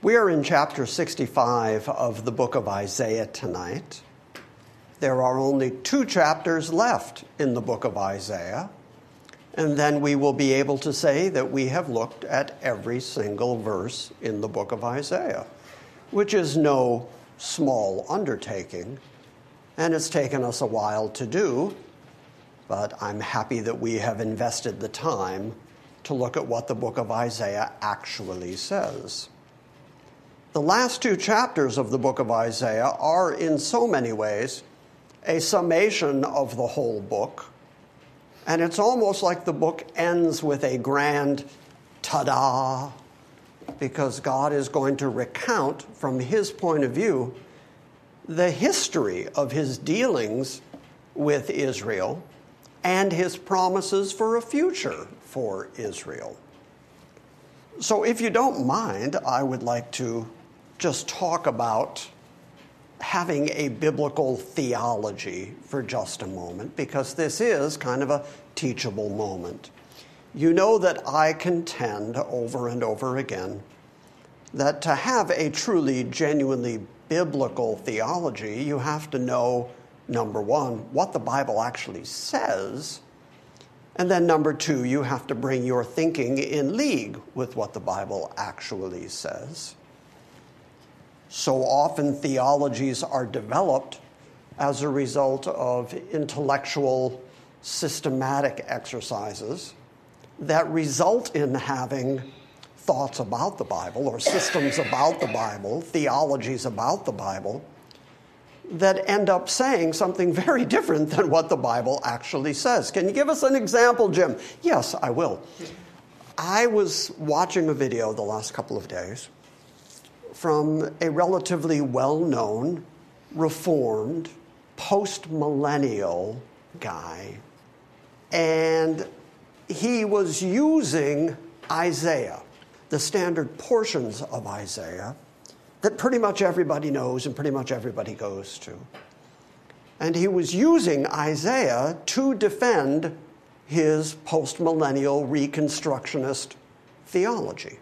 We are in chapter 65 of the book of Isaiah tonight. There are only two chapters left in the book of Isaiah, and then we will be able to say that we have looked at every single verse in the book of Isaiah, which is no small undertaking, and it's taken us a while to do, but I'm happy that we have invested the time to look at what the book of Isaiah actually says. The last two chapters of the book of Isaiah are, in so many ways, a summation of the whole book. And it's almost like the book ends with a grand ta da, because God is going to recount, from his point of view, the history of his dealings with Israel and his promises for a future for Israel. So, if you don't mind, I would like to just talk about having a biblical theology for just a moment because this is kind of a teachable moment. You know that I contend over and over again that to have a truly, genuinely biblical theology, you have to know, number one, what the Bible actually says. And then, number two, you have to bring your thinking in league with what the Bible actually says. So often theologies are developed as a result of intellectual, systematic exercises that result in having thoughts about the Bible or systems about the Bible, theologies about the Bible, that end up saying something very different than what the Bible actually says. Can you give us an example, Jim? Yes, I will. I was watching a video the last couple of days from a relatively well known, reformed, post millennial guy. And he was using Isaiah, the standard portions of Isaiah that pretty much everybody knows and pretty much everybody goes to. And he was using Isaiah to defend his postmillennial reconstructionist theology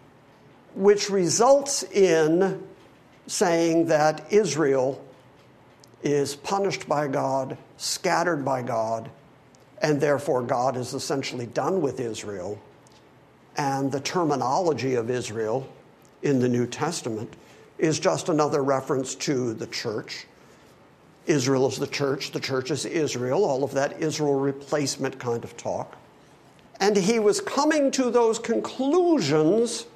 which results in saying that Israel is punished by God, scattered by God, and therefore God is essentially done with Israel. And the terminology of Israel in the New Testament is just another reference to the church. Israel is the church, the church is Israel, all of that Israel replacement kind of talk. And he was coming to those conclusions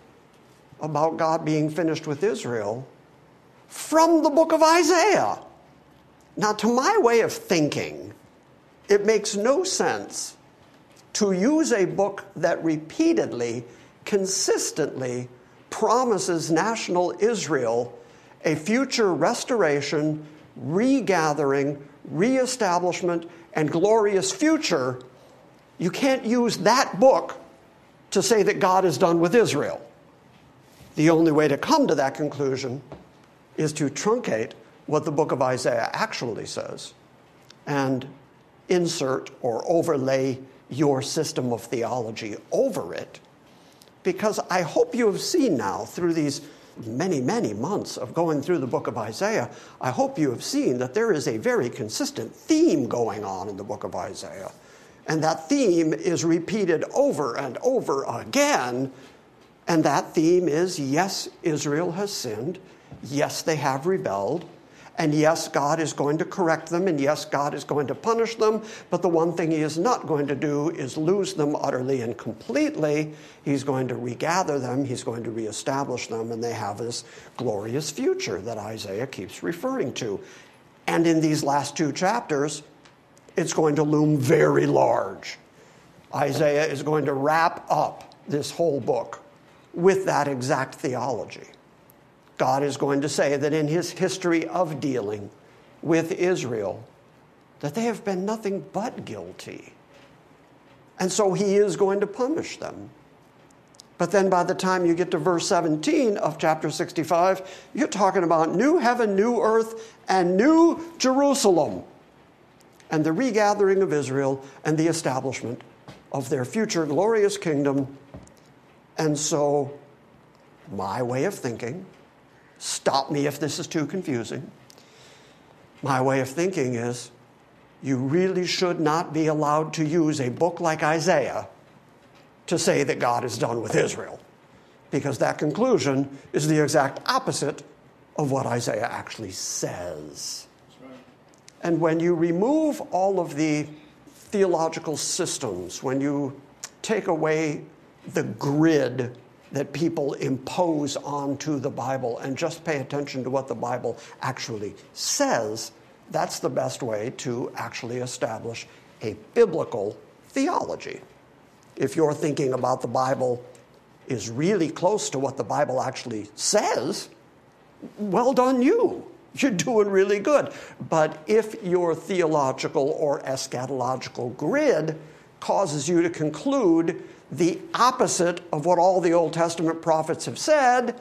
about God being finished with Israel from the book of Isaiah. Now, to my way of thinking, it makes no sense to use a book that repeatedly, consistently promises national Israel a future restoration, regathering, reestablishment, and glorious future. You can't use that book to say that God is done with Israel. The only way to come to that conclusion is to truncate what the book of Isaiah actually says and insert or overlay your system of theology over it. Because I hope you have seen now through these many, many months of going through the book of Isaiah, I hope you have seen that there is a very consistent theme going on in the book of Isaiah. And that theme is repeated over and over again and that theme is yes, Israel has sinned. Yes, they have rebelled. And yes, God is going to correct them. And yes, God is going to punish them. But the one thing He is not going to do is lose them utterly and completely. He's going to regather them. He's going to reestablish them. And they have this glorious future that Isaiah keeps referring to. And in these last two chapters, it's going to loom very large. Isaiah is going to wrap up this whole book with that exact theology. God is going to say that in his history of dealing with Israel, that they have been nothing but guilty. And so he is going to punish them. But then by the time you get to verse 17 of chapter 65, you're talking about new heaven, new earth, and new Jerusalem, and the regathering of Israel and the establishment of their future glorious kingdom. And so, my way of thinking, stop me if this is too confusing. My way of thinking is you really should not be allowed to use a book like Isaiah to say that God is done with Israel, because that conclusion is the exact opposite of what Isaiah actually says. And when you remove all of the theological systems, when you take away the grid that people impose onto the Bible and just pay attention to what the Bible actually says, that's the best way to actually establish a biblical theology if your thinking about the Bible is really close to what the Bible actually says, well done you. You're doing really good. But if your theological or eschatological grid causes you to conclude the opposite of what all the Old Testament prophets have said,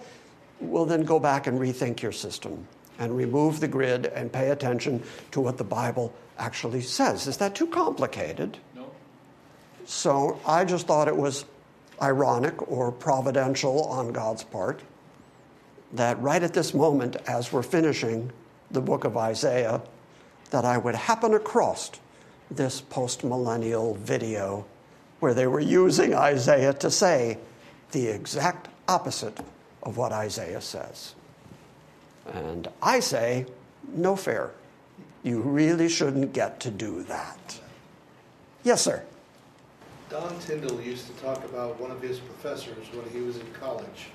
well, then go back and rethink your system and remove the grid and pay attention to what the Bible actually says. Is that too complicated? No. So I just thought it was ironic or providential on God's part that right at this moment, as we're finishing the book of Isaiah, that I would happen across this post-millennial video where they were using Isaiah to say the exact opposite of what Isaiah says. And I say, no fair. You really shouldn't get to do that. Yes, sir. Don Tyndall used to talk about one of his professors when he was in college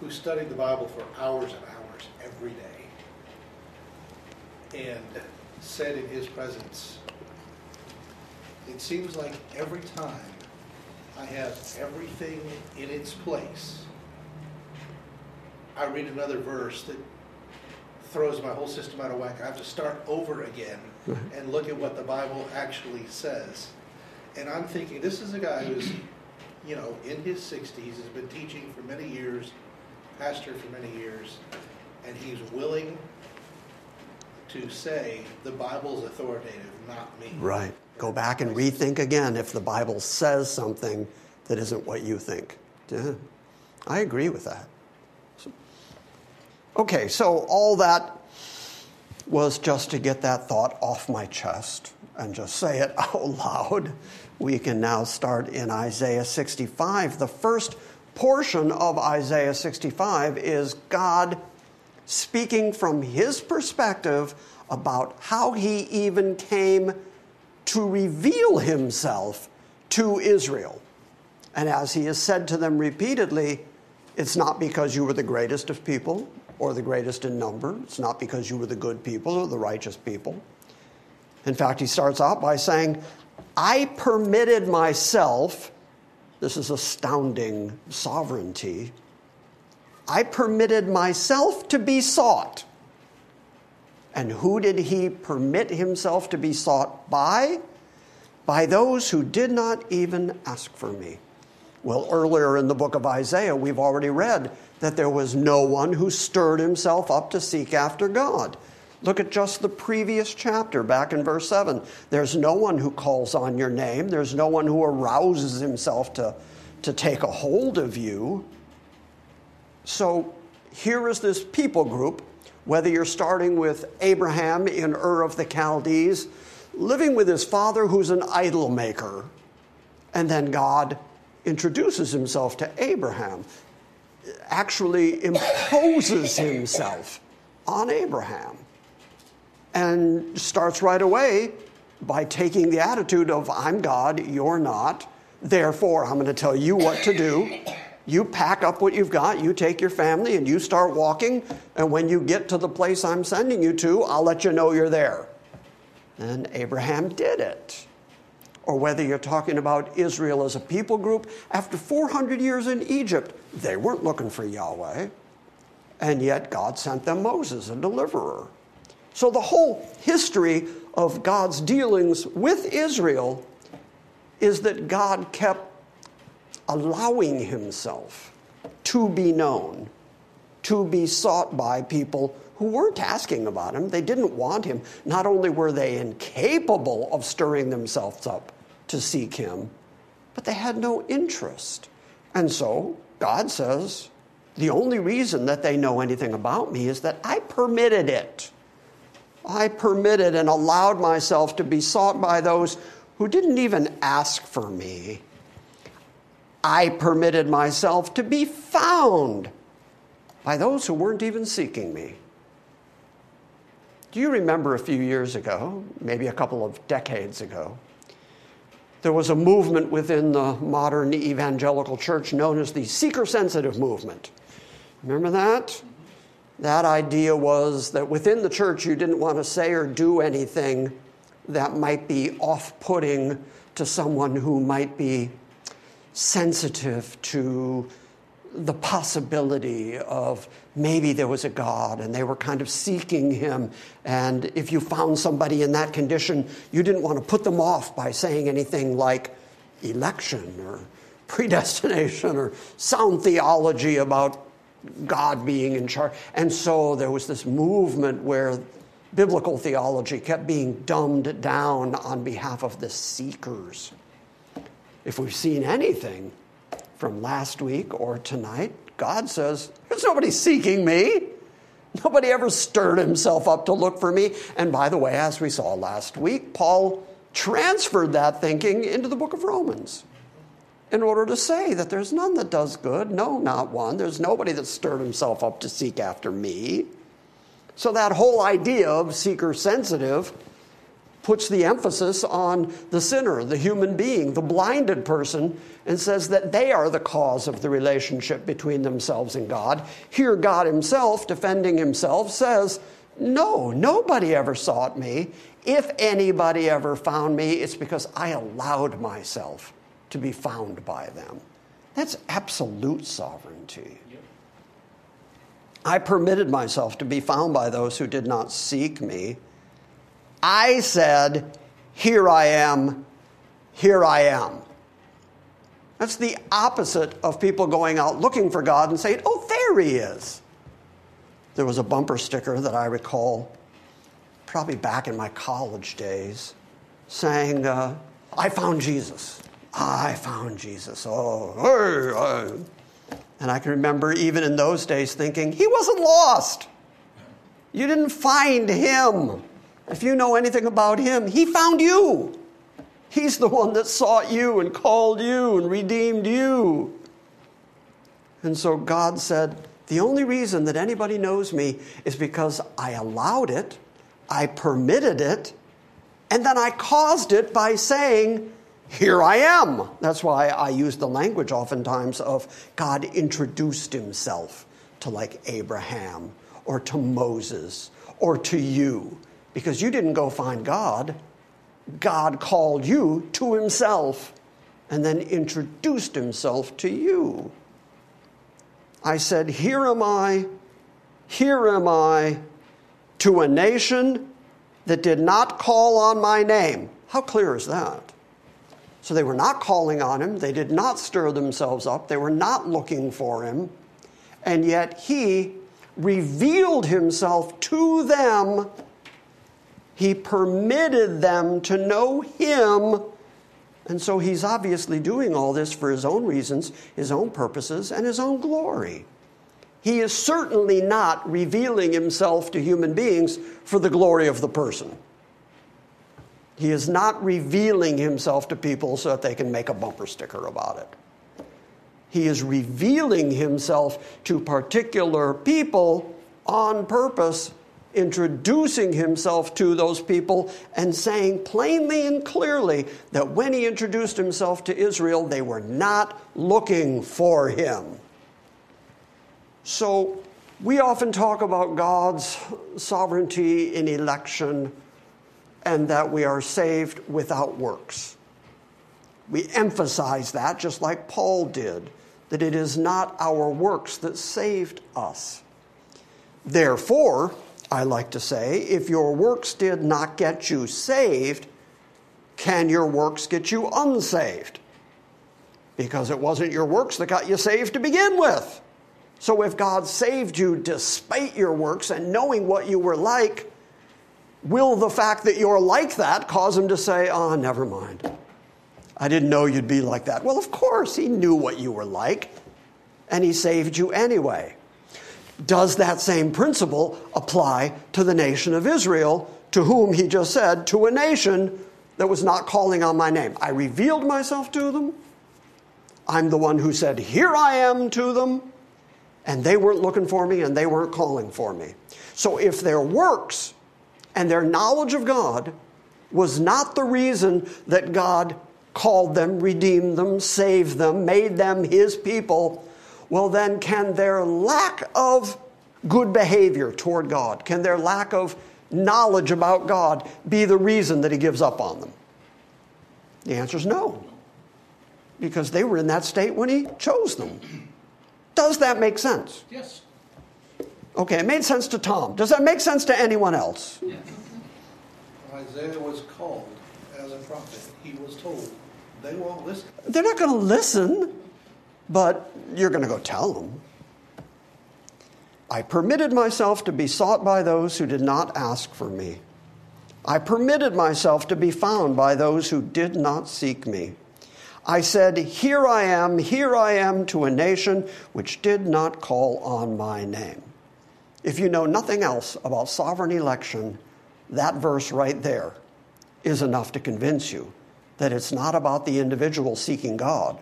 who studied the Bible for hours and hours every day and said in his presence, It seems like every time I have everything in its place, I read another verse that throws my whole system out of whack. I have to start over again and look at what the Bible actually says. And I'm thinking, this is a guy who's, you know, in his 60s, has been teaching for many years, pastor for many years, and he's willing to say the Bible's authoritative, not me. Right. Go back and rethink again if the Bible says something that isn't what you think. Yeah. I agree with that. So, okay, so all that was just to get that thought off my chest and just say it out loud we can now start in Isaiah 65. The first portion of Isaiah 65 is God speaking from his perspective about how he even came to reveal himself to Israel. And as he has said to them repeatedly, it's not because you were the greatest of people or the greatest in number. It's not because you were the good people or the righteous people. In fact, he starts out by saying, I permitted myself, this is astounding sovereignty, I permitted myself to be sought. And who did he permit himself to be sought by? By those who did not even ask for me. Well, earlier in the book of Isaiah, we've already read that there was no one who stirred himself up to seek after God. Look at just the previous chapter, back in verse 7. There's no one who calls on your name, there's no one who arouses himself to, to take a hold of you. So here is this people group, whether you're starting with Abraham in Ur of the Chaldees, living with his father who's an idol maker, and then God introduces himself to Abraham, actually imposes himself on Abraham and starts right away by taking the attitude of, I'm God, you're not. Therefore, I'm going to tell you what to do. You pack up what you've got, you take your family, and you start walking. And when you get to the place I'm sending you to, I'll let you know you're there. And Abraham did it. or whether you're talking about Israel as a people group, after 400 years in Egypt, they weren't looking for Yahweh. And yet God sent them Moses, a deliverer. So the whole history of God's dealings with Israel is that God kept allowing himself to be known, to be sought by people who weren't asking about him. They didn't want him. Not only were they incapable of stirring themselves up to seek him, but they had no interest. And so God says, the only reason that they know anything about me is that I permitted it. I permitted and allowed myself to be sought by those who didn't even ask for me. I permitted myself to be found by those who weren't even seeking me. Do you remember a few years ago, maybe a couple of decades ago, there was a movement within the modern evangelical church known as the seeker sensitive movement. Remember that? That idea was that within the church you didn't want to say or do anything that might be off putting to someone who might be sensitive to the possibility of maybe there was a God and they were kind of seeking him. And if you found somebody in that condition, you didn't want to put them off by saying anything like election or predestination or sound theology about God being in charge. And so there was this movement where biblical theology kept being dumbed down on behalf of the seekers. If we've seen anything from last week or tonight, God says, There's nobody seeking me. Nobody ever stirred himself up to look for me. And by the way, as we saw last week, Paul transferred that thinking into the book of Romans in order to say that there's none that does good. No, not one. There's nobody that stirred himself up to seek after me. So that whole idea of seeker sensitive puts the emphasis on the sinner, the human being, the blinded person, and says that they are the cause of the relationship between themselves and God. Here, God Himself, defending Himself, says, No, nobody ever sought me. If anybody ever found me, it's because I allowed myself to be found by them. That's absolute sovereignty. I permitted myself to be found by those who did not seek me. I said, Here I am, here I am. That's the opposite of people going out looking for God and saying, Oh, there he is. There was a bumper sticker that I recall, probably back in my college days, saying, uh, I found Jesus. I found Jesus. Oh, hey, hey. And I can remember even in those days thinking, he wasn't lost. You didn't find him. If you know anything about him, he found you. He's the one that sought you and called you and redeemed you. And so God said, The only reason that anybody knows me is because I allowed it, I permitted it, and then I caused it by saying, here I am. That's why I use the language oftentimes of God introduced himself to like Abraham or to Moses or to you because you didn't go find God. God called you to himself and then introduced himself to you. I said, Here am I, here am I, to a nation that did not call on my name. How clear is that? So they were not calling on him. They did not stir themselves up. They were not looking for him. And yet he revealed himself to them. He permitted them to know him. And so he's obviously doing all this for his own reasons, his own purposes, and his own glory. He is certainly not revealing himself to human beings for the glory of the person. He is not revealing himself to people so that they can make a bumper sticker about it. He is revealing himself to particular people on purpose, introducing himself to those people and saying plainly and clearly that when he introduced himself to Israel, they were not looking for him. So, we often talk about God's sovereignty in election and that we are saved without works. We emphasize that just like Paul did, that it is not our works that saved us. Therefore, I like to say, if your works did not get you saved, can your works get you unsaved? Because it wasn't your works that got you saved to begin with. So if God saved you despite your works and knowing what you were like, will the fact that you're like that cause him to say, oh, never mind? I didn't know you'd be like that. Well, of course, he knew what you were like, and he saved you anyway. Does that same principle apply to the nation of Israel, to whom he just said, to a nation that was not calling on my name? I revealed myself to them. I'm the one who said, Here I am to them. And they weren't looking for me and they weren't calling for me. So if their works and their knowledge of God was not the reason that God called them, redeemed them, saved them, made them his people, well, then can their lack of good behavior toward God, can their lack of knowledge about God be the reason that he gives up on them? The answer is no, because they were in that state when he chose them. Does that make sense? Yes. Okay, it made sense to Tom. Does that make sense to anyone else? Yes. Isaiah was called as a prophet. He was told, they won't listen. They're not going to listen, but you're going to go tell them. I permitted myself to be sought by those who did not ask for me. I permitted myself to be found by those who did not seek me. I said, Here I am, here I am to a nation which did not call on my name. If you know nothing else about sovereign election, that verse right there is enough to convince you that it's not about the individual seeking God,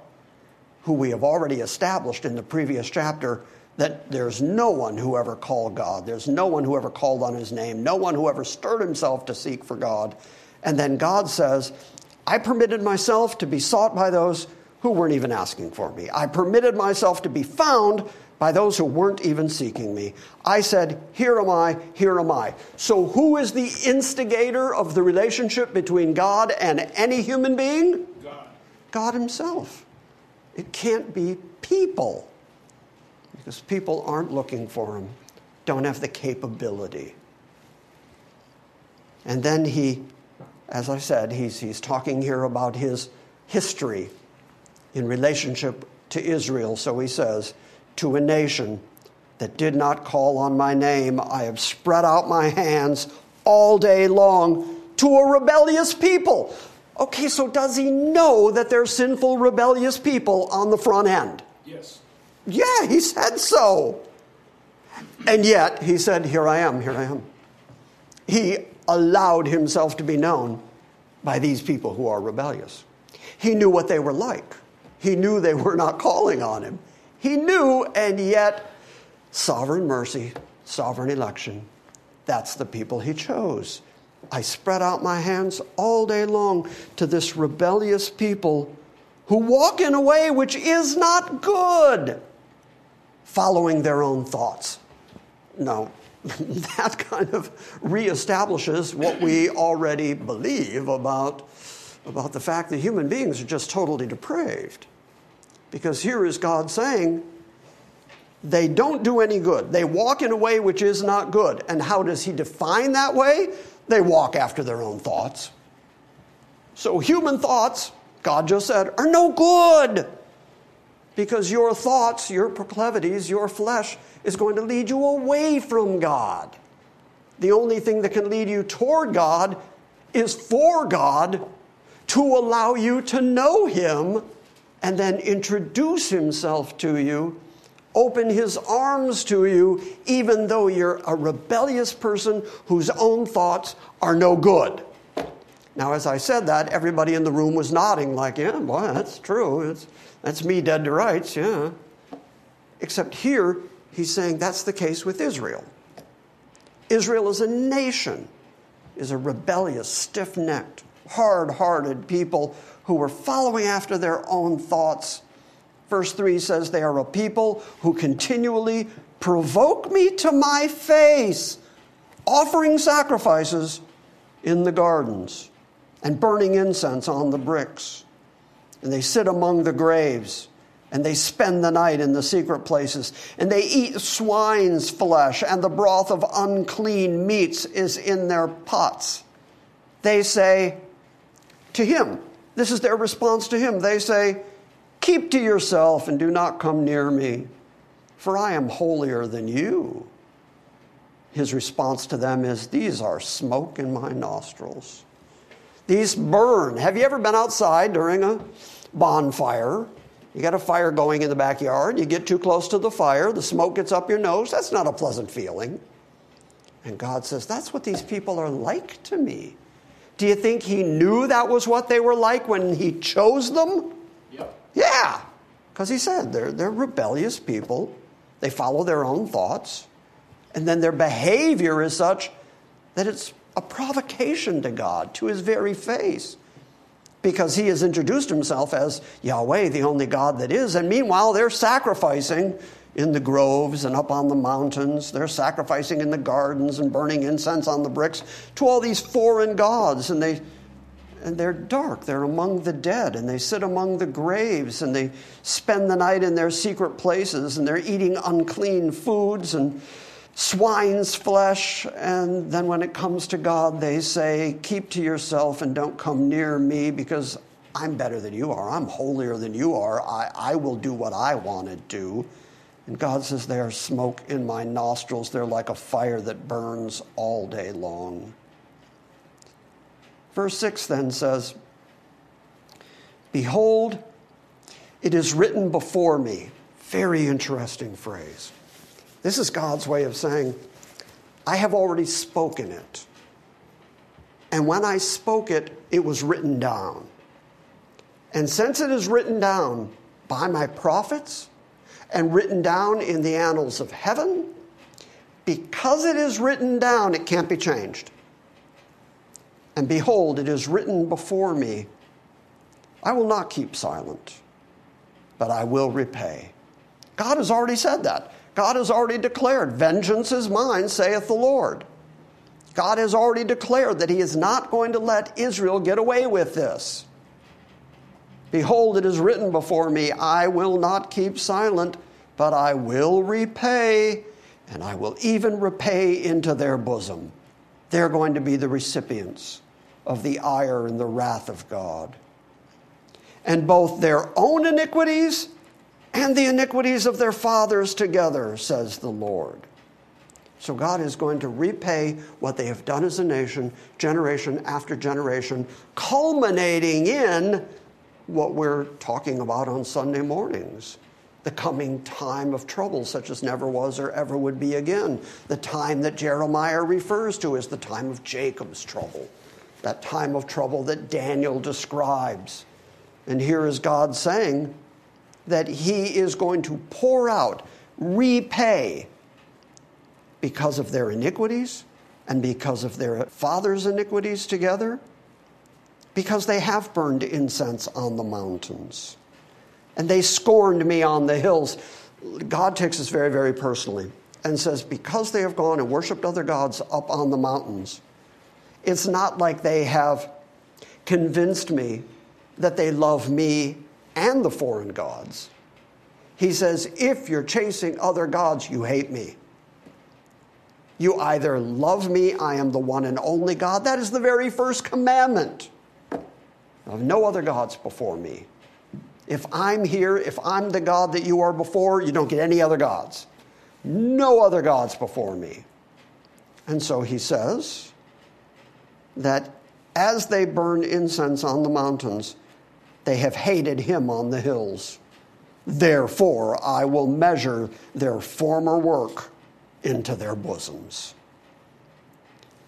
who we have already established in the previous chapter that there's no one who ever called God. There's no one who ever called on his name, no one who ever stirred himself to seek for God. And then God says, I permitted myself to be sought by those who weren't even asking for me. I permitted myself to be found by those who weren't even seeking me. I said, Here am I, here am I. So, who is the instigator of the relationship between God and any human being? God. God Himself. It can't be people because people aren't looking for Him, don't have the capability. And then He as I said, he's, he's talking here about his history in relationship to Israel. So he says, To a nation that did not call on my name, I have spread out my hands all day long to a rebellious people. Okay, so does he know that there's sinful, rebellious people on the front end? Yes. Yeah, he said so. And yet, he said, Here I am, here I am. He allowed himself to be known by these people who are rebellious. He knew what they were like. He knew they were not calling on him. He knew, and yet, sovereign mercy, sovereign election, that's the people he chose. I spread out my hands all day long to this rebellious people who walk in a way which is not good, following their own thoughts. No, that kind of reestablishes what we already believe about, about the fact that human beings are just totally depraved. Because here is God saying, they don't do any good. They walk in a way which is not good. And how does He define that way? They walk after their own thoughts. So, human thoughts, God just said, are no good. Because your thoughts, your proclivities, your flesh is going to lead you away from God. The only thing that can lead you toward God is for God to allow you to know Him and then introduce Himself to you, open His arms to you, even though you're a rebellious person whose own thoughts are no good. Now, as I said that, everybody in the room was nodding, like, yeah, boy, that's true. It's, that's me dead to rights, yeah. Except here, he's saying that's the case with Israel. Israel as a nation is a rebellious, stiff necked, hard hearted people who were following after their own thoughts. Verse 3 says, They are a people who continually provoke me to my face, offering sacrifices in the gardens and burning incense on the bricks. and they sit among the graves, and they spend the night in the secret places, and they eat swine's flesh, and the broth of unclean meats is in their pots. They say to him, this is their response to him. They say, Keep to yourself and do not come near me, for I am holier than you. His response to them is, These are smoke in my nostrils. These burn. Have you ever been outside during a bonfire? You got a fire going in the backyard, you get too close to the fire, the smoke gets up your nose. That's not a pleasant feeling. And God says, That's what these people are like to me. Do you think He knew that was what they were like when He chose them? Yeah, because He said they're, they're rebellious people, they follow their own thoughts, and then their behavior is such that it's a provocation to God, to His very face because he has introduced himself as Yahweh, the only God that is. And meanwhile, they're sacrificing in the groves and up on the mountains. They're sacrificing in the gardens and burning incense on the bricks to all these foreign gods. And, they, and they're dark. They're among the dead. And they sit among the graves. And they spend the night in their secret places. And they're eating unclean foods. And swine's flesh, and then when it comes to God, they say, Keep to yourself and don't come near me because I'm better than you are. I'm holier than you are. I, I will do what I want to do. And God says, They are smoke in my nostrils. They're like a fire that burns all day long. Verse 6 then says, Behold, it is written before me. Very interesting phrase. This is God's way of saying, I have already spoken it. And when I spoke it, it was written down. And since it is written down by my prophets and written down in the annals of heaven, because it is written down, it can't be changed. And behold, it is written before me. I will not keep silent, but I will repay. God has already said that. God has already declared, Vengeance is mine, saith the Lord. God has already declared that He is not going to let Israel get away with this. Behold, it is written before me, I will not keep silent, but I will repay, and I will even repay into their bosom. They're going to be the recipients of the ire and the wrath of God. And both their own iniquities and the iniquities of their fathers together, says the Lord. So God is going to repay what they have done as a nation, generation after generation, culminating in what we're talking about on Sunday mornings the coming time of trouble, such as never was or ever would be again. The time that Jeremiah refers to as the time of Jacob's trouble, that time of trouble that Daniel describes. And here is God saying, that he is going to pour out, repay because of their iniquities and because of their father's iniquities together, because they have burned incense on the mountains and they scorned me on the hills. God takes this very, very personally and says, Because they have gone and worshiped other gods up on the mountains, it's not like they have convinced me that they love me and the foreign gods. He says, if you're chasing other gods, you hate me. You either love me, I am the one and only God. That is the very first commandment of no other gods before me. If I'm here, if I'm the God that you are before, you don't get any other gods. No other gods before me. And so he says that as they burn incense on the mountains, they have hated him on the hills. Therefore, I will measure their former work into their bosoms.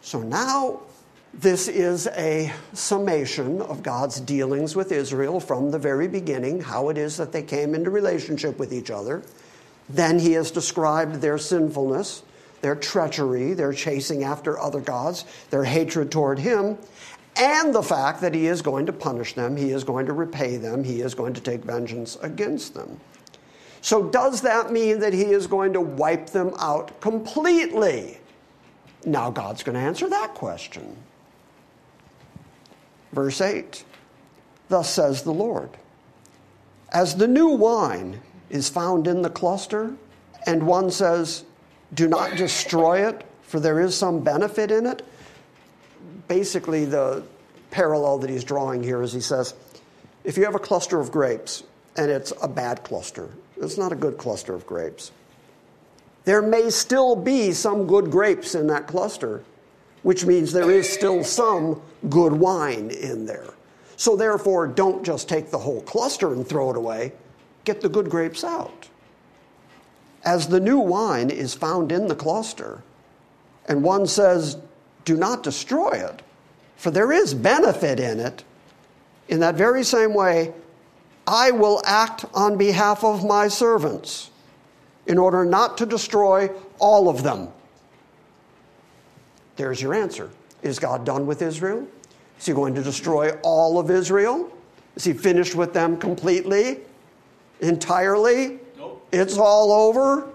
So now, this is a summation of God's dealings with Israel from the very beginning, how it is that they came into relationship with each other. Then he has described their sinfulness, their treachery, their chasing after other gods, their hatred toward him and the fact that he is going to punish them, he is going to repay them, he is going to take vengeance against them. So, does that mean that he is going to wipe them out completely? Now, God's going to answer that question. Verse 8 Thus says the Lord As the new wine is found in the cluster, and one says, Do not destroy it, for there is some benefit in it. Basically, the parallel that he's drawing here is he says, If you have a cluster of grapes and it's a bad cluster, it's not a good cluster of grapes, there may still be some good grapes in that cluster, which means there is still some good wine in there. So, therefore, don't just take the whole cluster and throw it away, get the good grapes out. As the new wine is found in the cluster, and one says, Do not destroy it, for there is benefit in it, in that very same way, I will act on behalf of my servants in order not to destroy all of them. There's your answer. Is God done with Israel? Is he going to destroy all of Israel? Is he finished with them completely? Entirely? It's all over?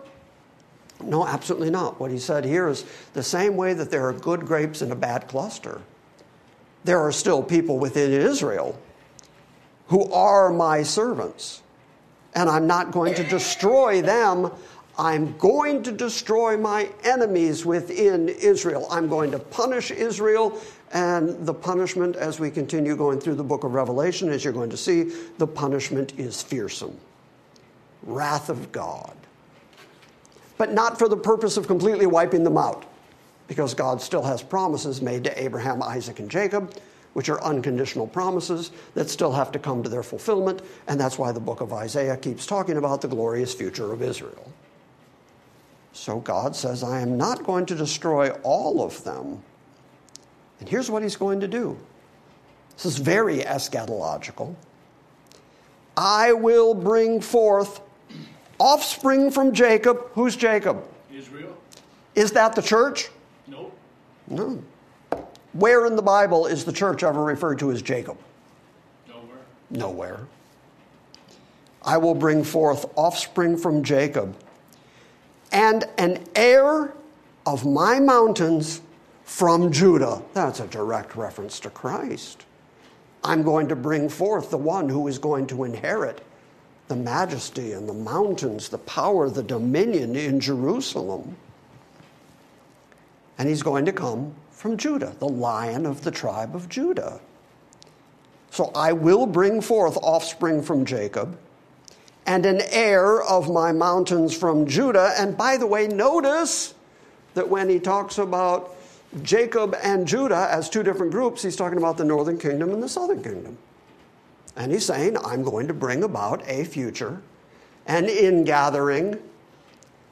No, absolutely not. What he said here is the same way that there are good grapes in a bad cluster, there are still people within Israel who are my servants. And I'm not going to destroy them. I'm going to destroy my enemies within Israel. I'm going to punish Israel. And the punishment, as we continue going through the book of Revelation, as you're going to see, the punishment is fearsome wrath of God. But not for the purpose of completely wiping them out, because God still has promises made to Abraham, Isaac, and Jacob which are unconditional promises that still have to come to their fulfillment, and that's why the book of Isaiah keeps talking about the glorious future of Israel. So God says, I am not going to destroy all of them. And here's what he's going to do this is very eschatological. I will bring forth offspring from Jacob. Who's Jacob? Israel? Is that the church? Nope. No. Where in the Bible is the church ever referred to as Jacob? Nowhere. Nowhere. I will bring forth offspring from Jacob and an heir of my mountains from Judah. That's a direct reference to Christ. I'm going to bring forth the one who is going to inherit the majesty and the mountains, the power, the dominion in Jerusalem. And he's going to come from Judah, the lion of the tribe of Judah. So I will bring forth offspring from Jacob and an heir of my mountains from Judah. And by the way, notice that when he talks about Jacob and Judah as two different groups, he's talking about the northern kingdom and the southern kingdom. And he's saying, I'm going to bring about a future an ingathering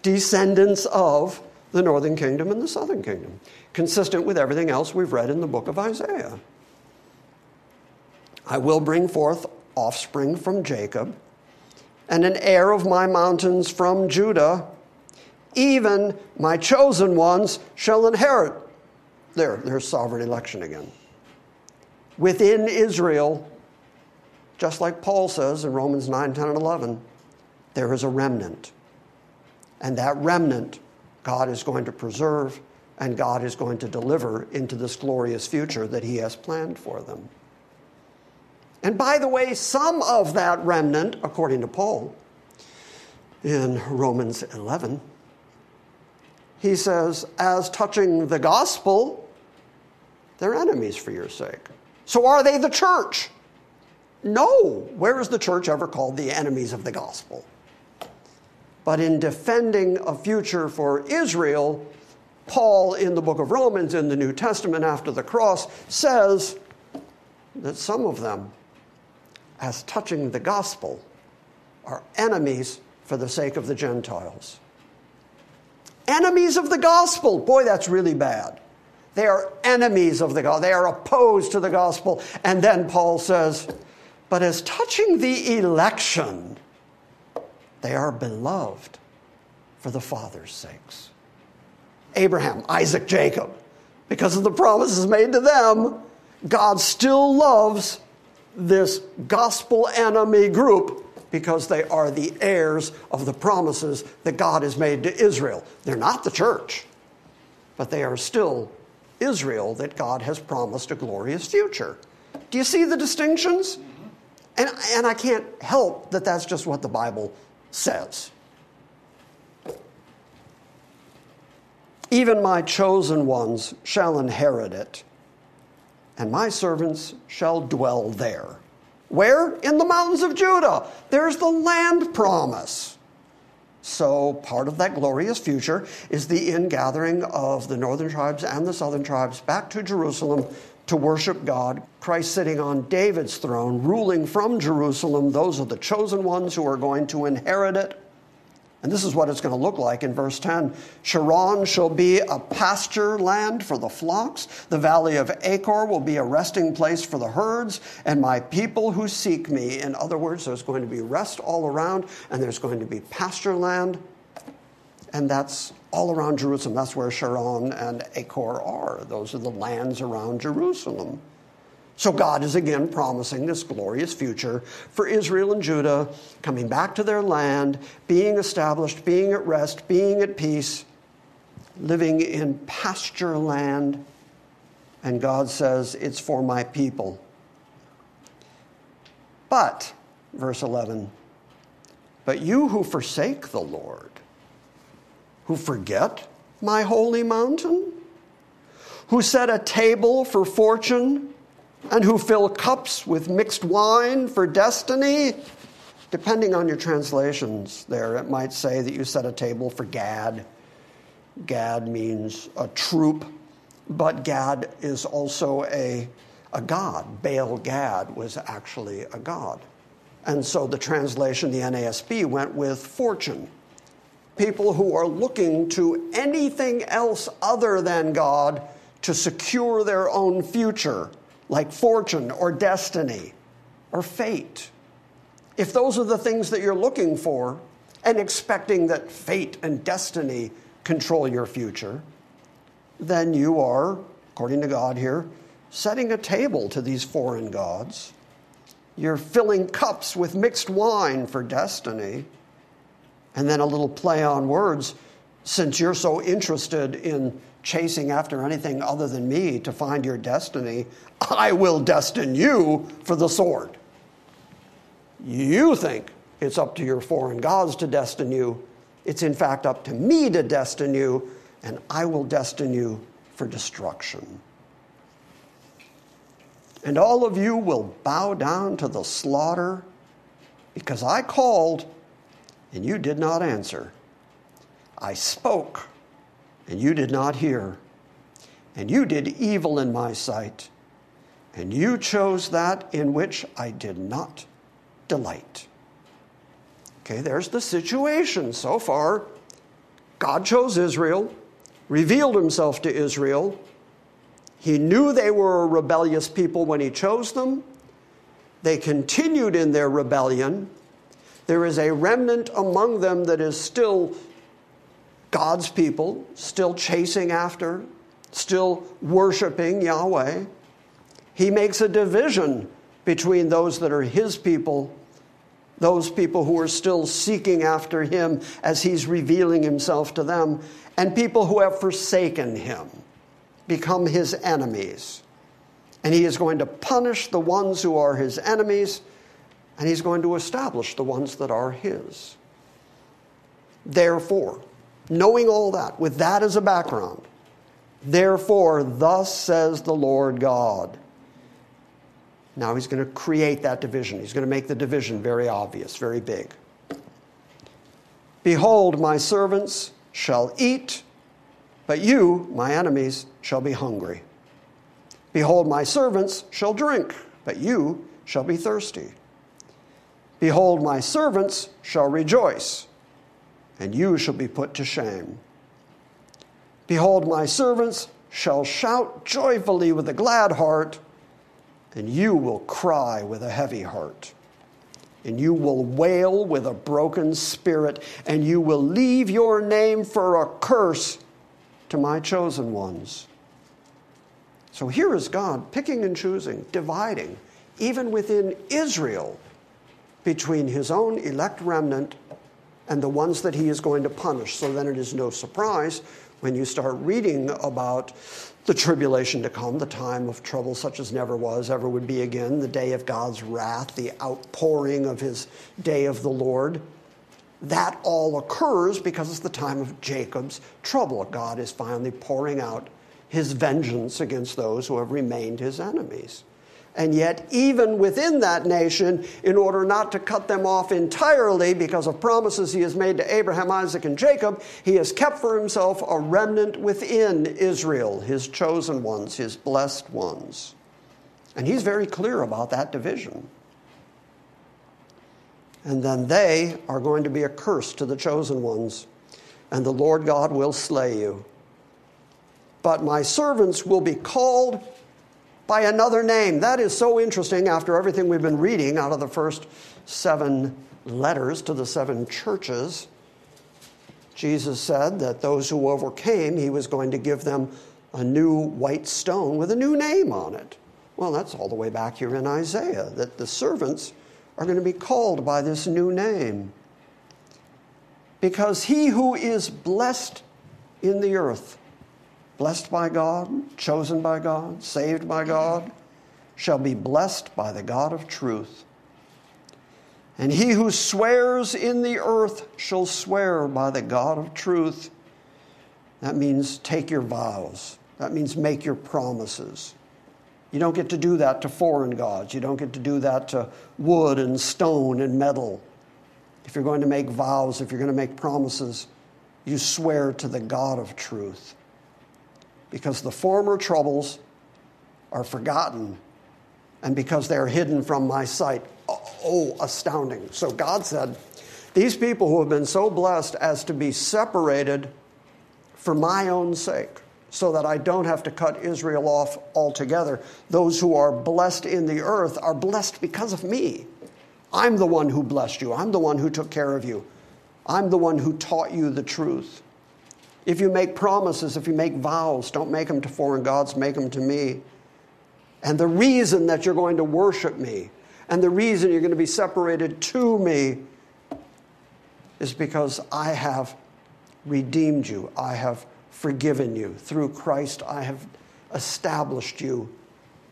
descendants of the northern kingdom and the southern kingdom, consistent with everything else we've read in the book of Isaiah. I will bring forth offspring from Jacob, and an heir of my mountains from Judah. Even my chosen ones shall inherit. There, there's sovereign election again. Within Israel, just like Paul says in Romans 9, 10, and 11, there is a remnant. And that remnant God is going to preserve and God is going to deliver into this glorious future that He has planned for them. And by the way, some of that remnant, according to Paul in Romans 11, he says, as touching the gospel, they're enemies for your sake. So are they the church? No. Where is the church ever called the enemies of the gospel? But in defending a future for Israel, Paul in the book of Romans in the New Testament after the cross says that some of them, as touching the gospel, are enemies for the sake of the Gentiles. Enemies of the gospel. Boy, that's really bad. They are enemies of the gospel. They are opposed to the gospel. And then Paul says, but as touching the election, they are beloved for the Father's sakes. Abraham, Isaac, Jacob, because of the promises made to them, God still loves this gospel enemy group because they are the heirs of the promises that God has made to Israel. They're not the church, but they are still Israel that God has promised a glorious future. Do you see the distinctions? And, and I can't help that that's just what the Bible says. Even my chosen ones shall inherit it, and my servants shall dwell there. Where? In the mountains of Judah. There's the land promise. So, part of that glorious future is the ingathering of the northern tribes and the southern tribes back to Jerusalem to worship God. Christ sitting on David's throne, ruling from Jerusalem. Those are the chosen ones who are going to inherit it. And this is what it's going to look like in verse 10. Sharon shall be a pasture land for the flocks. The valley of Achor will be a resting place for the herds and my people who seek me. In other words, there's going to be rest all around and there's going to be pasture land. And that's all around Jerusalem. That's where Sharon and Achor are. Those are the lands around Jerusalem. So God is again promising this glorious future for Israel and Judah coming back to their land, being established, being at rest, being at peace, living in pasture land. And God says, It's for my people. But, verse 11, but you who forsake the Lord, who forget my holy mountain, who set a table for fortune, and who fill cups with mixed wine for destiny. Depending on your translations, there it might say that you set a table for Gad. Gad means a troop, but Gad is also a, a god. Baal Gad was actually a god. And so the translation, the NASB, went with fortune. People who are looking to anything else other than God to secure their own future like fortune or destiny or fate, if those are the things that you're looking for and expecting that fate and destiny control your future, then you are, according to God here, setting a table to these foreign gods. You're filling cups with mixed wine for destiny. And then a little play on words since you're so interested in chasing after anything other than me to find your destiny, I will destine you for the sword. You think it's up to your foreign gods to destine you. It's in fact up to me to destine you, and I will destine you for destruction. And all of you will bow down to the slaughter because I called and you did not answer. I spoke and you did not hear. And you did evil in my sight, and you chose that in which I did not delight. Okay, there's the situation so far. God chose Israel, revealed himself to Israel. He knew they were a rebellious people when he chose them. They continued in their rebellion. There is a remnant among them that is still God's people still chasing after, still worshiping Yahweh. He makes a division between those that are His people, those people who are still seeking after Him as He's revealing Himself to them, and people who have forsaken Him, become His enemies. And He is going to punish the ones who are His enemies, and He's going to establish the ones that are His. Therefore, Knowing all that, with that as a background, therefore, thus says the Lord God. Now he's going to create that division. He's going to make the division very obvious, very big. Behold, my servants shall eat, but you, my enemies, shall be hungry. Behold, my servants shall drink, but you shall be thirsty. Behold, my servants shall rejoice and you shall be put to shame. Behold, my servants shall shout joyfully with a glad heart, and you will cry with a heavy heart. And you will wail with a broken spirit, and you will leave your name for a curse to my chosen ones. So here is God picking and choosing, dividing, even within Israel, between his own elect remnant and the ones that he is going to punish. So then it is no surprise when you start reading about the tribulation to come, the time of trouble such as never was, ever would be again, the day of God's wrath, the outpouring of his day of the Lord. That all occurs because it's the time of Jacob's trouble. God is finally pouring out his vengeance against those who have remained his enemies. And yet, even within that nation, in order not to cut them off entirely because of promises he has made to Abraham, Isaac, and Jacob, he has kept for himself a remnant within Israel, his chosen ones, his blessed ones. And he's very clear about that division. And then they are going to be a curse to the chosen ones, and the Lord God will slay you. But my servants will be called by another name. That is so interesting after everything we've been reading out of the first seven letters to the seven churches. Jesus said that those who overcame, he was going to give them a new white stone with a new name on it. Well, that's all the way back here in Isaiah, that the servants are going to be called by this new name. Because he who is blessed in the earth blessed by God, chosen by God, saved by God, shall be blessed by the God of truth. And he who swears in the earth shall swear by the God of truth. That means take your vows. That means make your promises. You don't get to do that to foreign gods. You don't get to do that to wood and stone and metal. If you're going to make vows, if you're going to make promises, you swear to the God of truth because the former troubles are forgotten and because they're hidden from my sight. Oh, oh, astounding. So God said, These people who have been so blessed as to be separated for my own sake, so that I don't have to cut Israel off altogether, those who are blessed in the earth are blessed because of me. I'm the one who blessed you, I'm the one who took care of you, I'm the one who taught you the truth. If you make promises, if you make vows, don't make them to foreign gods, make them to me. And the reason that you're going to worship me and the reason you're going to be separated to me is because I have redeemed you. I have forgiven you. Through Christ, I have established you.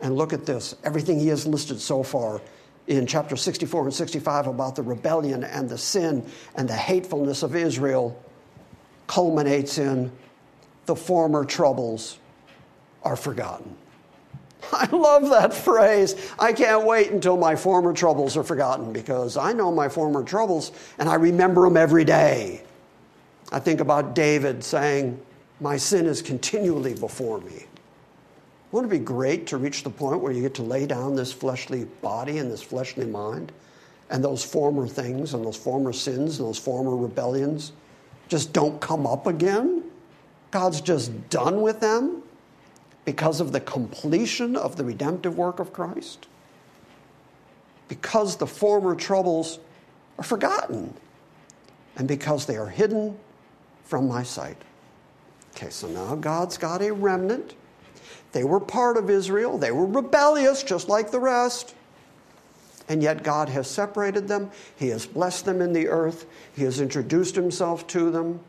And look at this everything he has listed so far in chapter 64 and 65 about the rebellion and the sin and the hatefulness of Israel culminates in the former troubles are forgotten. I love that phrase. I can't wait until my former troubles are forgotten because I know my former troubles and I remember them every day. I think about David saying, My sin is continually before me. Wouldn't it be great to reach the point where you get to lay down this fleshly body and this fleshly mind and those former things and those former sins and those former rebellions? Just don't come up again. God's just done with them because of the completion of the redemptive work of Christ. Because the former troubles are forgotten and because they are hidden from my sight. Okay, so now God's got a remnant. They were part of Israel, they were rebellious just like the rest. And yet God has separated them. He has blessed them in the earth. He has introduced himself to them.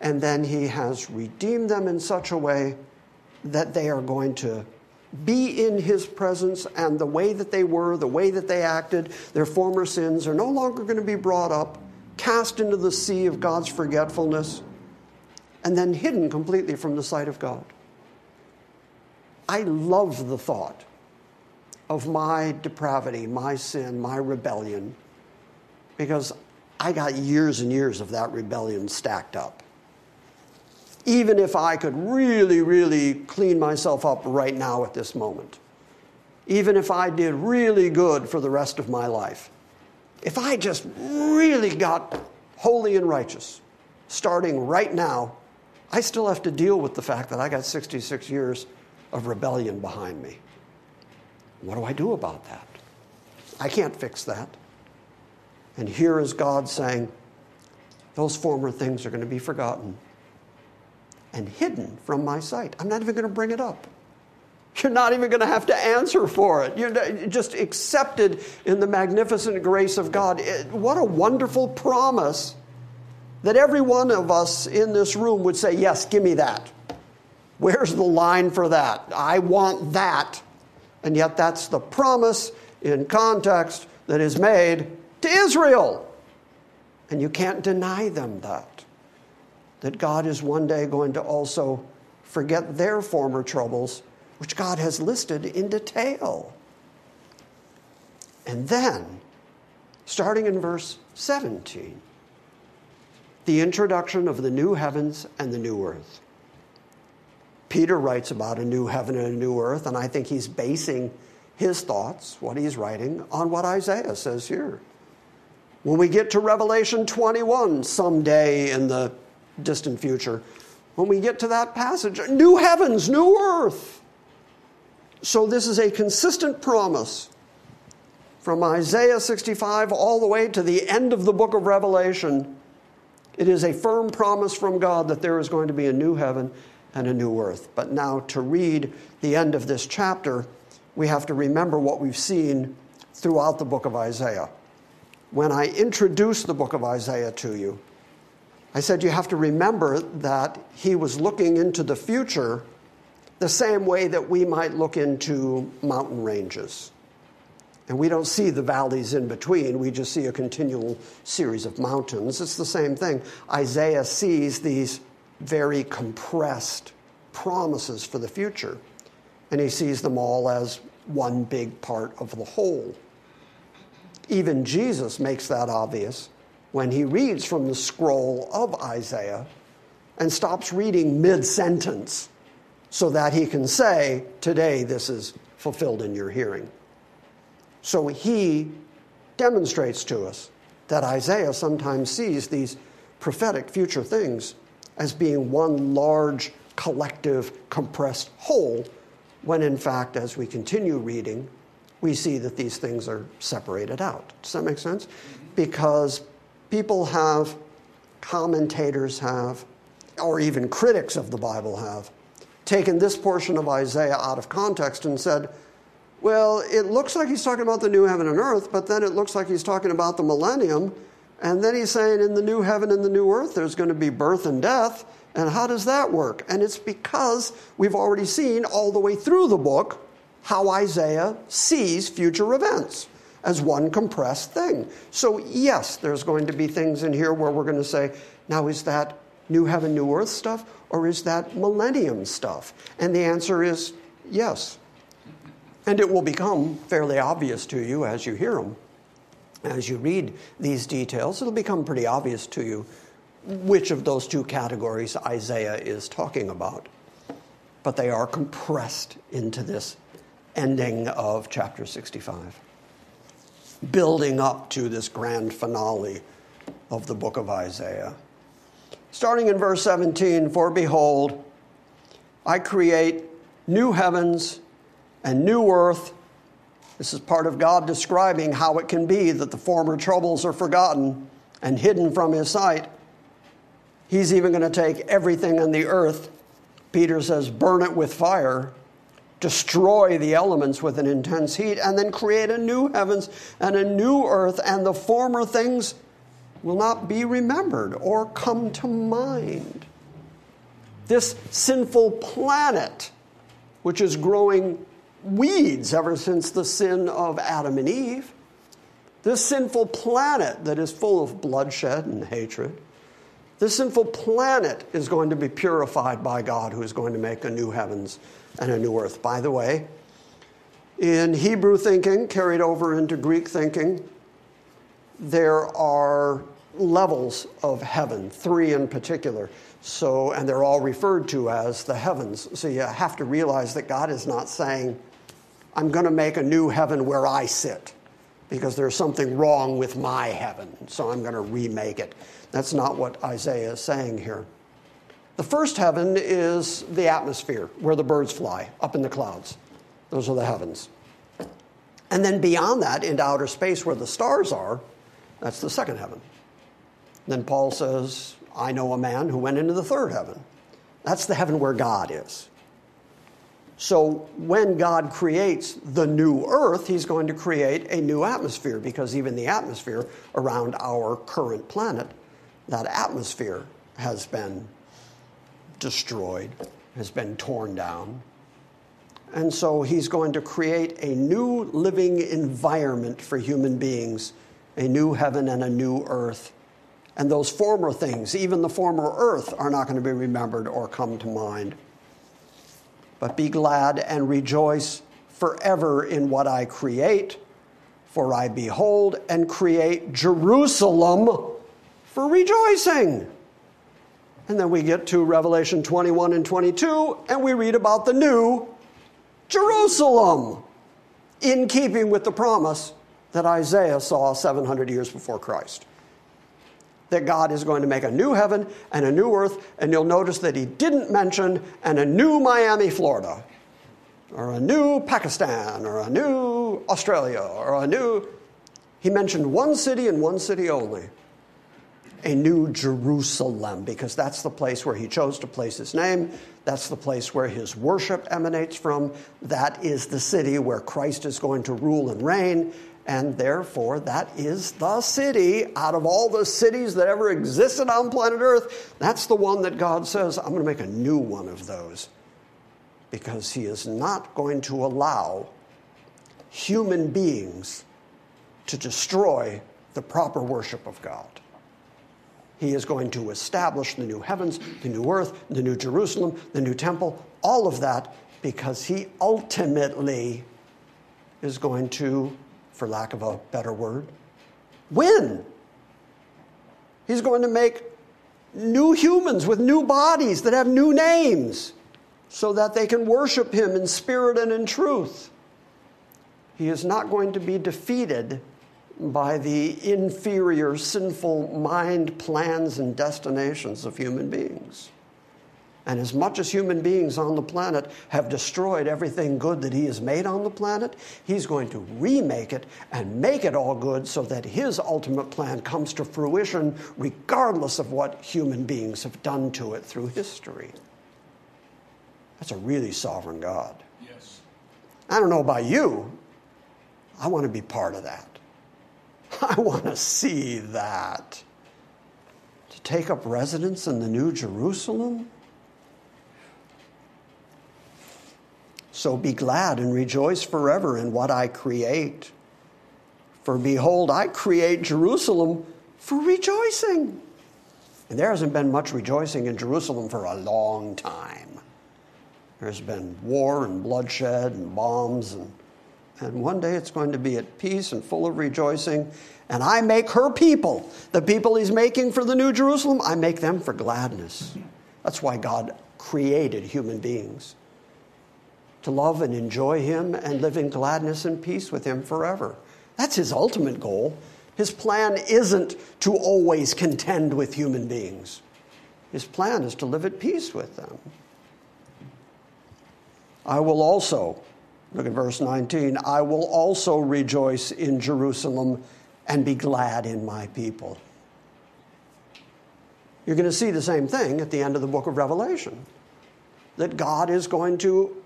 And then he has redeemed them in such a way that they are going to be in his presence and the way that they were, the way that they acted, their former sins are no longer going to be brought up, cast into the sea of God's forgetfulness, and then hidden completely from the sight of God. I love the thought of my depravity, my sin, my rebellion, because I got years and years of that rebellion stacked up. Even if I could really, really clean myself up right now at this moment, even if I did really good for the rest of my life, if I just really got holy and righteous, starting right now, I still have to deal with the fact that I got 66 years of rebellion behind me. What do I do about that? I can't fix that. And here is God saying, those former things are going to be forgotten and hidden from my sight. I'm not even going to bring it up. You're not even going to have to answer for it. You're just accepted in the magnificent grace of God. It, what a wonderful promise that every one of us in this room would say, Yes, give me that. Where's the line for that? I want that. And yet, that's the promise in context that is made to Israel. And you can't deny them that. That God is one day going to also forget their former troubles, which God has listed in detail. And then, starting in verse 17, the introduction of the new heavens and the new earth. Peter writes about a new heaven and a new earth, and I think he's basing his thoughts, what he's writing, on what Isaiah says here. When we get to Revelation 21 someday in the distant future, when we get to that passage, new heavens, new earth. So, this is a consistent promise from Isaiah 65 all the way to the end of the book of Revelation. It is a firm promise from God that there is going to be a new heaven and a new earth. But now, to read the end of this chapter, we have to remember what we've seen throughout the book of Isaiah. When I introduced the book of Isaiah to you, I said you have to remember that he was looking into the future the same way that we might look into mountain ranges. And we don't see the valleys in between, we just see a continual series of mountains. It's the same thing. Isaiah sees these very compressed promises for the future, and he sees them all as one big part of the whole. Even Jesus makes that obvious when he reads from the scroll of Isaiah and stops reading mid sentence so that he can say, Today this is fulfilled in your hearing. So he demonstrates to us that Isaiah sometimes sees these prophetic future things as being one large, collective, compressed whole, when in fact, as we continue reading, we see that these things are separated out. Does that make sense? Because people have, commentators have, or even critics of the Bible have, taken this portion of Isaiah out of context and said, well, it looks like he's talking about the new heaven and earth, but then it looks like he's talking about the millennium. And then he's saying in the new heaven and the new earth, there's going to be birth and death. And how does that work? And it's because we've already seen all the way through the book how Isaiah sees future events as one compressed thing. So, yes, there's going to be things in here where we're going to say, now is that new heaven, new earth stuff, or is that millennium stuff? And the answer is yes. And it will become fairly obvious to you as you hear them. As you read these details, it'll become pretty obvious to you which of those two categories Isaiah is talking about. But they are compressed into this ending of chapter 65, building up to this grand finale of the book of Isaiah. Starting in verse 17 For behold, I create new heavens and new earth. This is part of God describing how it can be that the former troubles are forgotten and hidden from his sight. He's even going to take everything on the earth, Peter says, burn it with fire, destroy the elements with an intense heat, and then create a new heavens and a new earth, and the former things will not be remembered or come to mind. This sinful planet, which is growing weeds ever since the sin of Adam and Eve, this sinful planet that is full of bloodshed and hatred, this sinful planet is going to be purified by God, who is going to make a new heavens and a new earth. By the way, in Hebrew thinking, carried over into Greek thinking, there are levels of heaven, three in particular. So, and they're all referred to as the heavens. So you have to realize that God is not saying, I'm going to make a new heaven where I sit because there's something wrong with my heaven, so I'm going to remake it. That's not what Isaiah is saying here. The first heaven is the atmosphere where the birds fly up in the clouds. Those are the heavens. And then beyond that, into outer space where the stars are, that's the second heaven. Then Paul says, I know a man who went into the third heaven. That's the heaven where God is. So when God creates the new earth, he's going to create a new atmosphere because even the atmosphere around our current planet that atmosphere has been destroyed, has been torn down. And so he's going to create a new living environment for human beings, a new heaven and a new earth. And those former things, even the former earth, are not going to be remembered or come to mind. But be glad and rejoice forever in what I create, for I behold and create Jerusalem for rejoicing. And then we get to Revelation 21 and 22, and we read about the new Jerusalem, in keeping with the promise that Isaiah saw 700 years before Christ. That God is going to make a new heaven and a new earth, and you'll notice that he didn't mention and a new Miami, Florida, or a new Pakistan, or a new Australia, or a new. He mentioned one city and one city only a new Jerusalem, because that's the place where he chose to place his name. That's the place where his worship emanates from. That is the city where Christ is going to rule and reign. And therefore, that is the city out of all the cities that ever existed on planet Earth. That's the one that God says, I'm going to make a new one of those. Because he is not going to allow human beings to destroy the proper worship of God. He is going to establish the new heavens, the new earth, the new Jerusalem, the new temple, all of that, because he ultimately is going to, for lack of a better word, win. He's going to make new humans with new bodies that have new names so that they can worship him in spirit and in truth. He is not going to be defeated by the inferior, sinful mind plans and destinations of human beings. And as much as human beings on the planet have destroyed everything good that He has made on the planet, He's going to remake it and make it all good so that His ultimate plan comes to fruition regardless of what human beings have done to it through history. That's a really sovereign God. Yes. I don't know about you, I want to be part of that. I want to see that. To take up residence in the New Jerusalem? So be glad and rejoice forever in what I create. For behold, I create Jerusalem for rejoicing. And there hasn't been much rejoicing in Jerusalem for a long time. There's been war and bloodshed and bombs and and one day it's going to be at peace and full of rejoicing. And I make her people, the people he's making for the New Jerusalem, I make them for gladness. That's why God created human beings to love and enjoy him and live in gladness and peace with him forever. That's his ultimate goal. His plan isn't to always contend with human beings. His plan is to live at peace with them. I will also Look at verse 19. I will also rejoice in Jerusalem and be glad in my people. You're going to see the same thing at the end of the book of Revelation that God is going to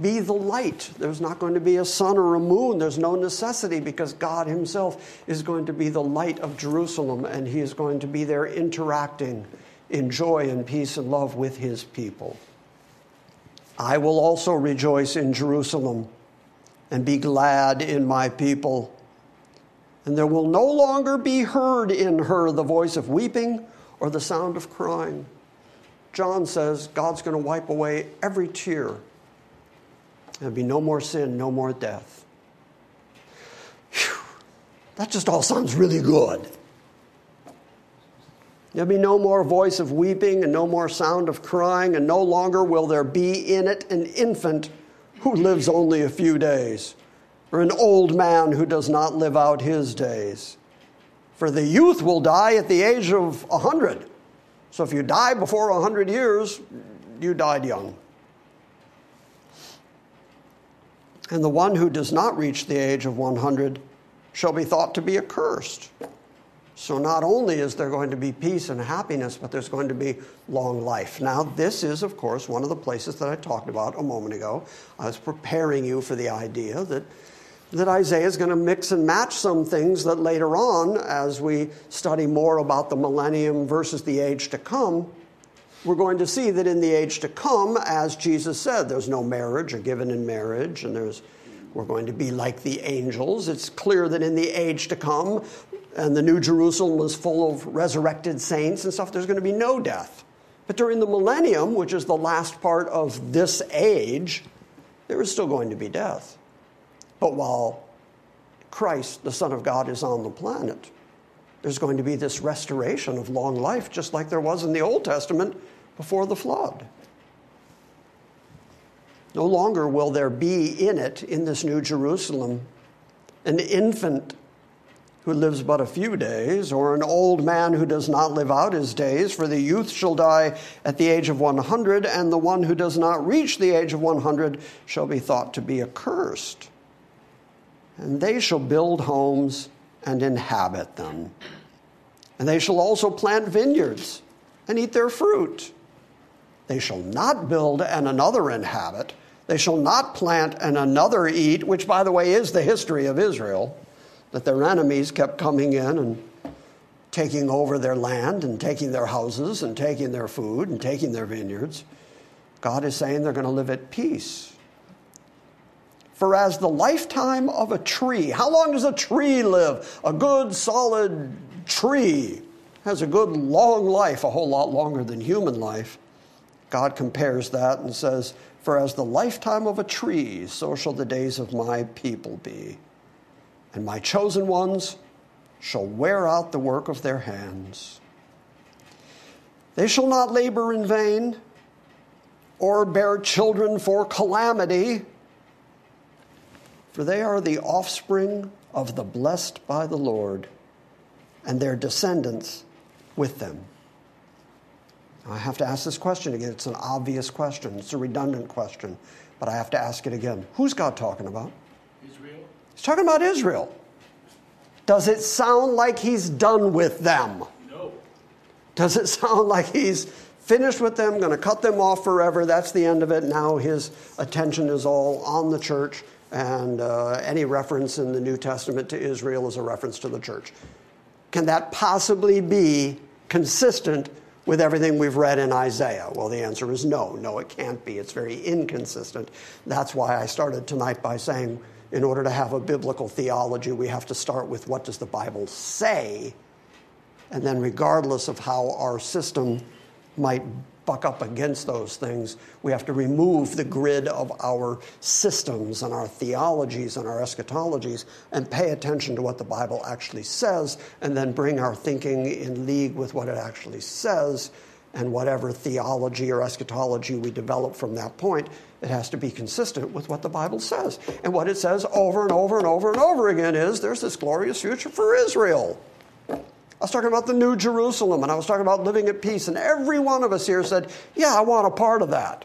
be the light. There's not going to be a sun or a moon. There's no necessity because God Himself is going to be the light of Jerusalem and He is going to be there interacting in joy and peace and love with His people. I will also rejoice in Jerusalem and be glad in my people. And there will no longer be heard in her the voice of weeping or the sound of crying. John says God's going to wipe away every tear. There'll be no more sin, no more death. Whew. That just all sounds really good. There'll be no more voice of weeping and no more sound of crying, and no longer will there be in it an infant who lives only a few days, or an old man who does not live out his days. For the youth will die at the age of a hundred. So if you die before a hundred years, you died young. And the one who does not reach the age of 100 shall be thought to be accursed so not only is there going to be peace and happiness, but there's going to be long life. Now, this is, of course, one of the places that I talked about a moment ago. I was preparing you for the idea that that Isaiah is going to mix and match some things that later on, as we study more about the millennium versus the age to come, we're going to see that in the age to come, as Jesus said, there's no marriage or given in marriage, and there's we're going to be like the angels. It's clear that in the age to come, and the New Jerusalem was full of resurrected saints and stuff, there's going to be no death. But during the millennium, which is the last part of this age, there is still going to be death. But while Christ, the Son of God, is on the planet, there's going to be this restoration of long life, just like there was in the Old Testament before the flood. No longer will there be in it, in this New Jerusalem, an infant who lives but a few days, or an old man who does not live out his days, for the youth shall die at the age of 100, and the one who does not reach the age of 100 shall be thought to be accursed. And they shall build homes and inhabit them. And they shall also plant vineyards and eat their fruit. They shall not build and another inhabit. They shall not plant and another eat, which, by the way, is the history of Israel that their enemies kept coming in and taking over their land and taking their houses and taking their food and taking their vineyards. God is saying they're going to live at peace. For as the lifetime of a tree, how long does a tree live? A good, solid tree has a good, long life, a whole lot longer than human life. God compares that and says, For as the lifetime of a tree, so shall the days of my people be and my chosen ones shall wear out the work of their hands. They shall not labor in vain or bear children for calamity, for they are the offspring of the blessed by the Lord, and their descendants with them. I have to ask this question again. It's an obvious question, it's a redundant question, but I have to ask it again. Who's God talking about? Israel. He's talking about Israel. Does it sound like he's done with them? No. Does it sound like he's finished with them, going to cut them off forever? That's the end of it. Now his attention is all on the church, and uh, any reference in the New Testament to Israel is a reference to the church. Can that possibly be consistent with everything we've read in Isaiah? Well, the answer is no. No, it can't be. It's very inconsistent. That's why I started tonight by saying in order to have a biblical theology, we have to start with what does the Bible say? And then, regardless of how our system might buck up against those things, we have to remove the grid of our systems and our theologies and our eschatologies and pay attention to what the Bible actually says, and then bring our thinking in league with what it actually says. And whatever theology or eschatology we develop from that point it has to be consistent with what the Bible says. And what it says over and over and over and over again is there's this glorious future for Israel. I was talking about the New Jerusalem and I was talking about living at peace, and every one of us here said, Yeah, I want a part of that.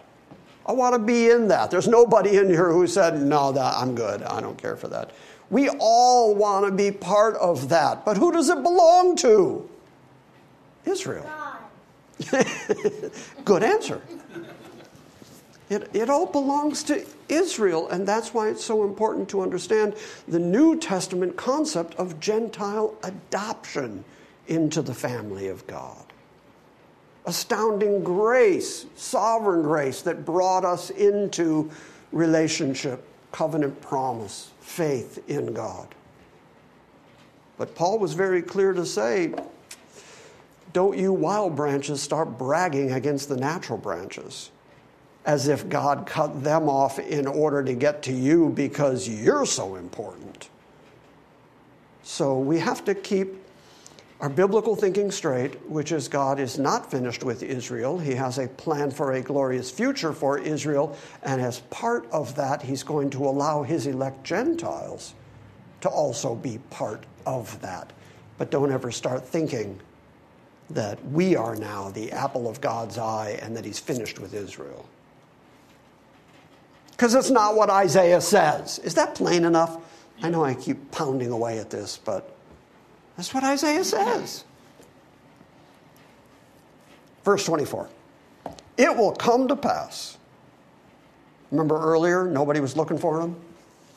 I want to be in that. There's nobody in here who said, No, that, I'm good. I don't care for that. We all want to be part of that. But who does it belong to? Israel. good answer. It, it all belongs to Israel, and that's why it's so important to understand the New Testament concept of Gentile adoption into the family of God. Astounding grace, sovereign grace that brought us into relationship, covenant promise, faith in God. But Paul was very clear to say, don't you wild branches start bragging against the natural branches as if God cut them off in order to get to you because you're so important. So we have to keep our biblical thinking straight, which is God is not finished with Israel. He has a plan for a glorious future for Israel, and as part of that, He's going to allow His elect Gentiles to also be part of that. But don't ever start thinking that we are now the apple of God's eye and that He's finished with Israel because it's not what Isaiah says. Is that plain enough? I know I keep pounding away at this, but that's what Isaiah says. Verse 24 It will come to pass. Remember earlier, nobody was looking for him?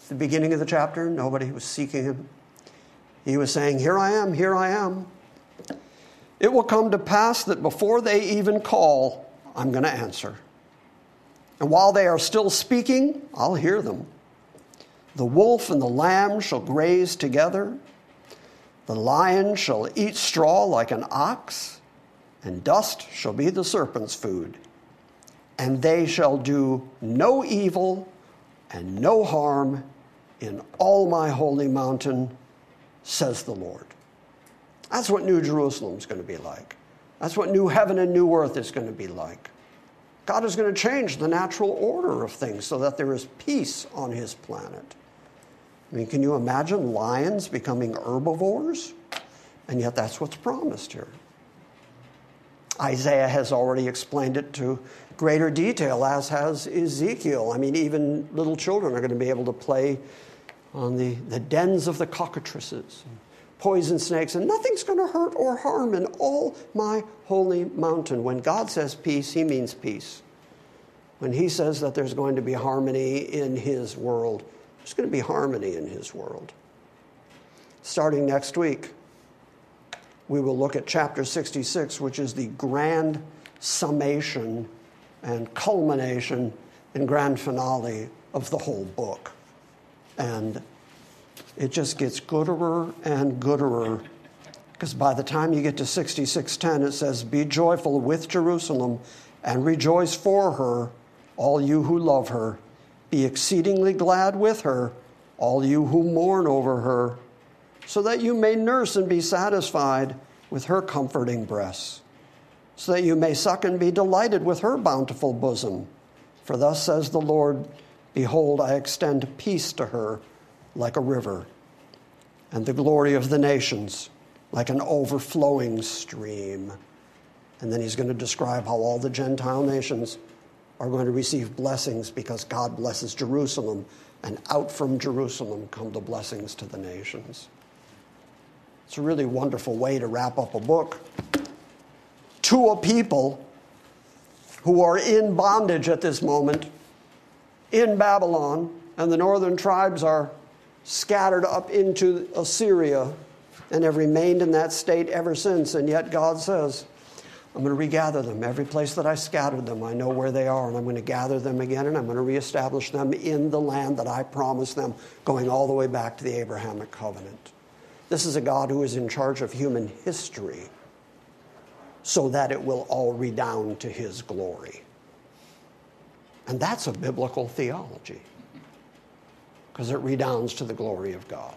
the beginning of the chapter, nobody was seeking him. He was saying, Here I am, here I am. It will come to pass that before they even call, I'm going to answer. And while they are still speaking, I'll hear them. The wolf and the lamb shall graze together. The lion shall eat straw like an ox, and dust shall be the serpent's food. And they shall do no evil and no harm in all my holy mountain, says the Lord. That's what New Jerusalem is going to be like. That's what new heaven and new earth is going to be like. God is going to change the natural order of things so that there is peace on his planet. I mean, can you imagine lions becoming herbivores? And yet that's what's promised here. Isaiah has already explained it to greater detail, as has Ezekiel. I mean, even little children are going to be able to play on the, the dens of the cockatrices, poison snakes, and nothing's going to hurt or harm in all my holy mountain. When God says peace, he means peace. When he says that there's going to be harmony in his world, there's going to be harmony in his world. Starting next week, we will look at chapter 66, which is the grand summation and culmination and grand finale of the whole book. And it just gets gooder and gooder because by the time you get to 6610 it says be joyful with Jerusalem and rejoice for her all you who love her be exceedingly glad with her, all you who mourn over her, so that you may nurse and be satisfied with her comforting breasts, so that you may suck and be delighted with her bountiful bosom. For thus says the Lord Behold, I extend peace to her like a river, and the glory of the nations like an overflowing stream. And then he's going to describe how all the Gentile nations are going to receive blessings because God blesses Jerusalem, and out from Jerusalem come the blessings to the nations. It's a really wonderful way to wrap up a book to a people who are in bondage at this moment in Babylon, and the northern tribes are scattered up into Assyria and have remained in that state ever since. And yet God says, I'm going to regather them. Every place that I scattered them, I know where they are, and I'm going to gather them again, and I'm going to reestablish them in the land that I promised them, going all the way back to the Abrahamic covenant. This is a God who is in charge of human history so that it will all redound to his glory. And that's a biblical theology because it redounds to the glory of God.